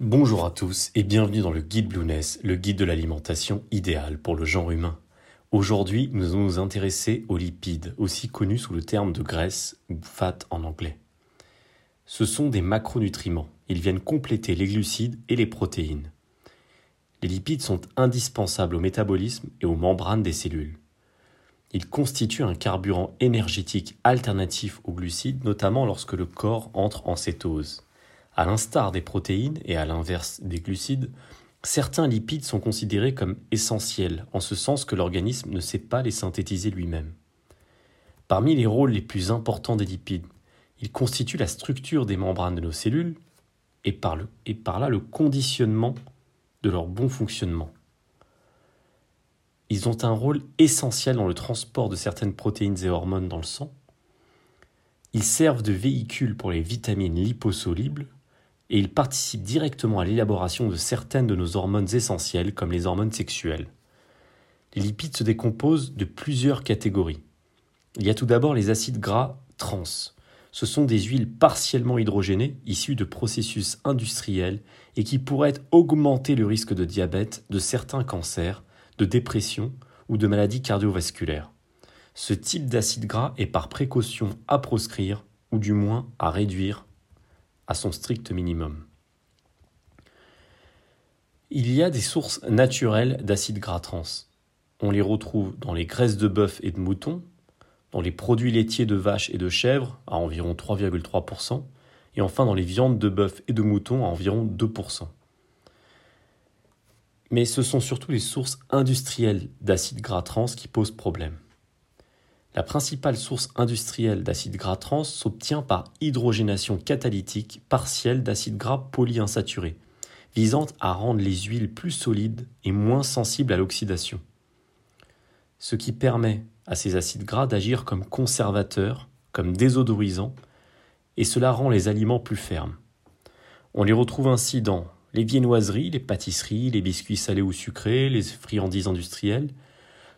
Bonjour à tous et bienvenue dans le guide Blueness, le guide de l'alimentation idéal pour le genre humain. Aujourd'hui, nous allons nous intéresser aux lipides, aussi connus sous le terme de graisse ou fat en anglais. Ce sont des macronutriments. Ils viennent compléter les glucides et les protéines. Les lipides sont indispensables au métabolisme et aux membranes des cellules. Ils constituent un carburant énergétique alternatif aux glucides, notamment lorsque le corps entre en cétose. À l'instar des protéines et à l'inverse des glucides, certains lipides sont considérés comme essentiels, en ce sens que l'organisme ne sait pas les synthétiser lui-même. Parmi les rôles les plus importants des lipides, ils constituent la structure des membranes de nos cellules et par, là le conditionnement de leur bon fonctionnement. Ils ont un rôle essentiel dans le transport de certaines protéines et hormones dans le sang. Ils servent de véhicule pour les vitamines liposolubles et ils participent directement à l'élaboration de certaines de nos hormones essentielles comme les hormones sexuelles. Les lipides se décomposent de plusieurs catégories. Il y a tout d'abord les acides gras trans. Ce sont des huiles partiellement hydrogénées issues de processus industriels et qui pourraient augmenter le risque de diabète, de certains cancers, de dépression ou de maladies cardiovasculaires. Ce type d'acide gras est par précaution à proscrire ou du moins à réduire à son strict minimum. Il y a des sources naturelles d'acides gras trans. On les retrouve dans les graisses de bœuf et de mouton, dans les produits laitiers de vache et de chèvre à environ 3,3%, et enfin dans les viandes de bœuf et de mouton à environ 2%. Mais ce sont surtout les sources industrielles d'acides gras trans qui posent problème. La principale source industrielle d'acides gras trans s'obtient par hydrogénation catalytique partielle d'acides gras polyinsaturés, visant à rendre les huiles plus solides et moins sensibles à l'oxydation. Ce qui permet à ces acides gras d'agir comme conservateurs, comme désodorisants, et cela rend les aliments plus fermes. On les retrouve ainsi dans les viennoiseries, les pâtisseries, les biscuits salés ou sucrés, les friandises industrielles,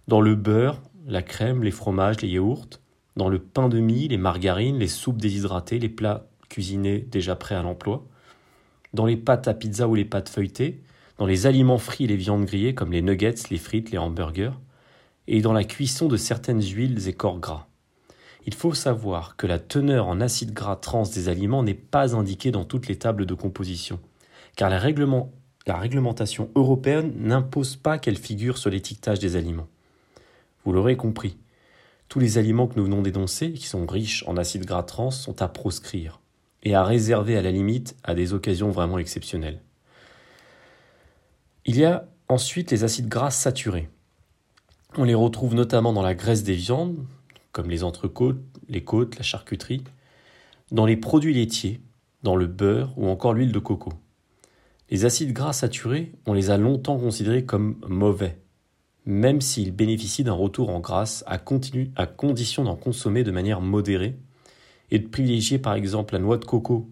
dans le beurre, la crème, les fromages, les yaourts, dans le pain de mie, les margarines, les soupes déshydratées, les plats cuisinés déjà prêts à l'emploi, dans les pâtes à pizza ou les pâtes feuilletées, dans les aliments frits et les viandes grillées comme les nuggets, les frites, les hamburgers, et dans la cuisson de certaines huiles et corps gras. Il faut savoir que la teneur en acides gras trans des aliments n'est pas indiquée dans toutes les tables de composition, car la réglementation européenne n'impose pas qu'elle figure sur l'étiquetage des aliments. Vous l'aurez compris, tous les aliments que nous venons d'énoncer, qui sont riches en acides gras trans, sont à proscrire et à réserver à la limite à des occasions vraiment exceptionnelles. Il y a ensuite les acides gras saturés. On les retrouve notamment dans la graisse des viandes, comme les entrecôtes, les côtes, la charcuterie, dans les produits laitiers, dans le beurre ou encore l'huile de coco. Les acides gras saturés, on les a longtemps considérés comme mauvais, même s'il bénéficie d'un retour en grâce à, condition d'en consommer de manière modérée et de privilégier par exemple la noix de coco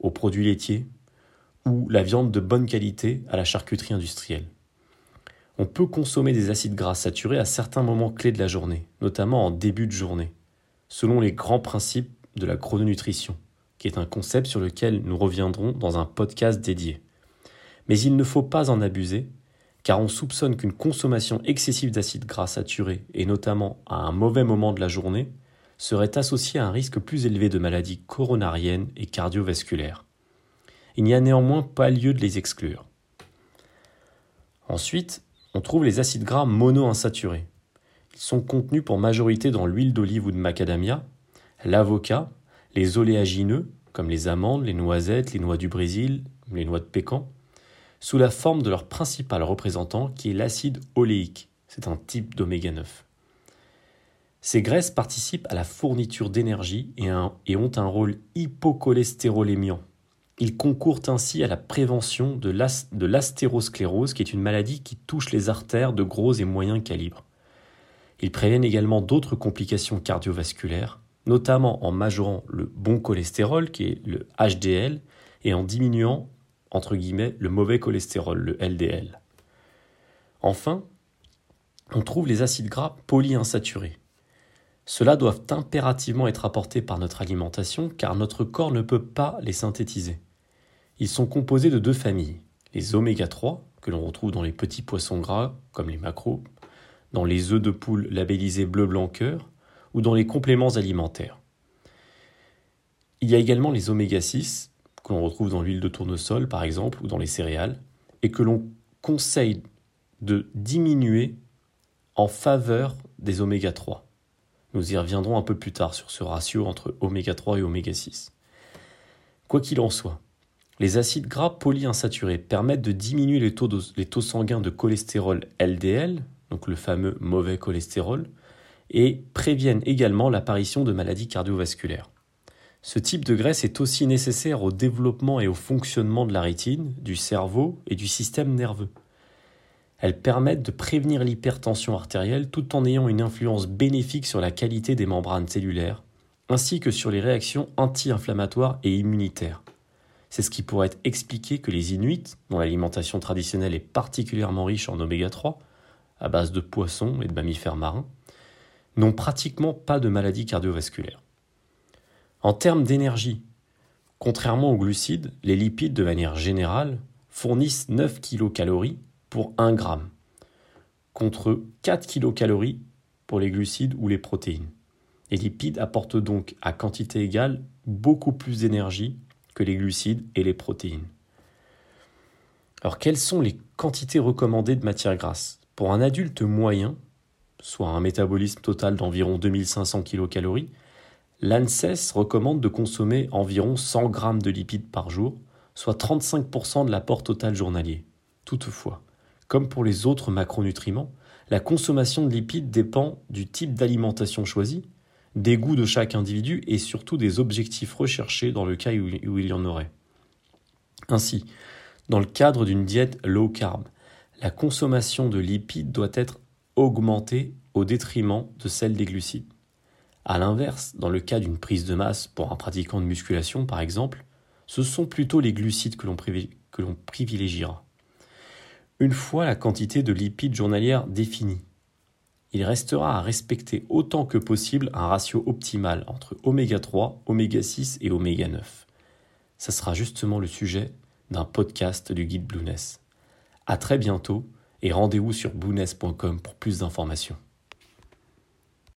aux produits laitiers ou la viande de bonne qualité à la charcuterie industrielle. On peut consommer des acides gras saturés à certains moments clés de la journée, notamment en début de journée, selon les grands principes de la chrononutrition, qui est un concept sur lequel nous reviendrons dans un podcast dédié. Mais il ne faut pas en abuser car on soupçonne qu'une consommation excessive d'acides gras saturés, et notamment à un mauvais moment de la journée, serait associée à un risque plus élevé de maladies coronariennes et cardiovasculaires. Il n'y a néanmoins pas lieu de les exclure. Ensuite, on trouve les acides gras monoinsaturés. Ils sont contenus pour majorité dans l'huile d'olive ou de macadamia, l'avocat, les oléagineux, comme les amandes, les noisettes, les noix du Brésil, les noix de pécan, sous la forme de leur principal représentant qui est l'acide oléique. C'est un type d'oméga 9. Ces graisses participent à la fourniture d'énergie et, ont un rôle hypocholestérolémiant. Ils concourent ainsi à la prévention de l'astérosclérose, qui est une maladie qui touche les artères de gros et moyens calibres. Ils préviennent également d'autres complications cardiovasculaires, notamment en majorant le bon cholestérol, qui est le HDL, et en diminuant entre guillemets, le mauvais cholestérol, le LDL. Enfin, on trouve les acides gras polyinsaturés. Ceux-là doivent impérativement être apportés par notre alimentation car notre corps ne peut pas les synthétiser. Ils sont composés de deux familles, les oméga 3, que l'on retrouve dans les petits poissons gras, comme les macros, dans les œufs de poule labellisés bleu blanc cœur, ou dans les compléments alimentaires. Il y a également les oméga 6, que l'on retrouve dans l'huile de tournesol par exemple, ou dans les céréales, et que l'on conseille de diminuer en faveur des oméga 3. Nous y reviendrons un peu plus tard sur ce ratio entre oméga 3 et oméga 6. Quoi qu'il en soit, les acides gras polyinsaturés permettent de diminuer les taux, les taux sanguins de cholestérol LDL, donc le fameux mauvais cholestérol, et préviennent également l'apparition de maladies cardiovasculaires. Ce type de graisse est aussi nécessaire au développement et au fonctionnement de la rétine, du cerveau et du système nerveux. Elles permettent de prévenir l'hypertension artérielle tout en ayant une influence bénéfique sur la qualité des membranes cellulaires, ainsi que sur les réactions anti-inflammatoires et immunitaires. C'est ce qui pourrait expliquer que les Inuits, dont l'alimentation traditionnelle est particulièrement riche en oméga 3, à base de poissons et de mammifères marins, n'ont pratiquement pas de maladies cardiovasculaires. En termes d'énergie, contrairement aux glucides, les lipides, de manière générale, fournissent 9 kcal pour 1 g, contre 4 kcal pour les glucides ou les protéines. Les lipides apportent donc à quantité égale beaucoup plus d'énergie que les glucides et les protéines. Alors quelles sont les quantités recommandées de matières grasses Pour un adulte moyen, soit un métabolisme total d'environ 2500 kcal, l'ANSES recommande de consommer environ 100 g de lipides par jour, soit 35% de l'apport total journalier. Toutefois, comme pour les autres macronutriments, la consommation de lipides dépend du type d'alimentation choisi, des goûts de chaque individu et surtout des objectifs recherchés dans le cas où il y en aurait. Ainsi, dans le cadre d'une diète low carb, la consommation de lipides doit être augmentée au détriment de celle des glucides. A l'inverse, dans le cas d'une prise de masse pour un pratiquant de musculation par exemple, ce sont plutôt les glucides que l'on privilégiera. Une fois la quantité de lipides journalière définie, il restera à respecter autant que possible un ratio optimal entre oméga 3, oméga 6 et oméga 9. Ça sera justement le sujet d'un podcast du guide Blueness. À très bientôt et rendez-vous sur blueness.com pour plus d'informations.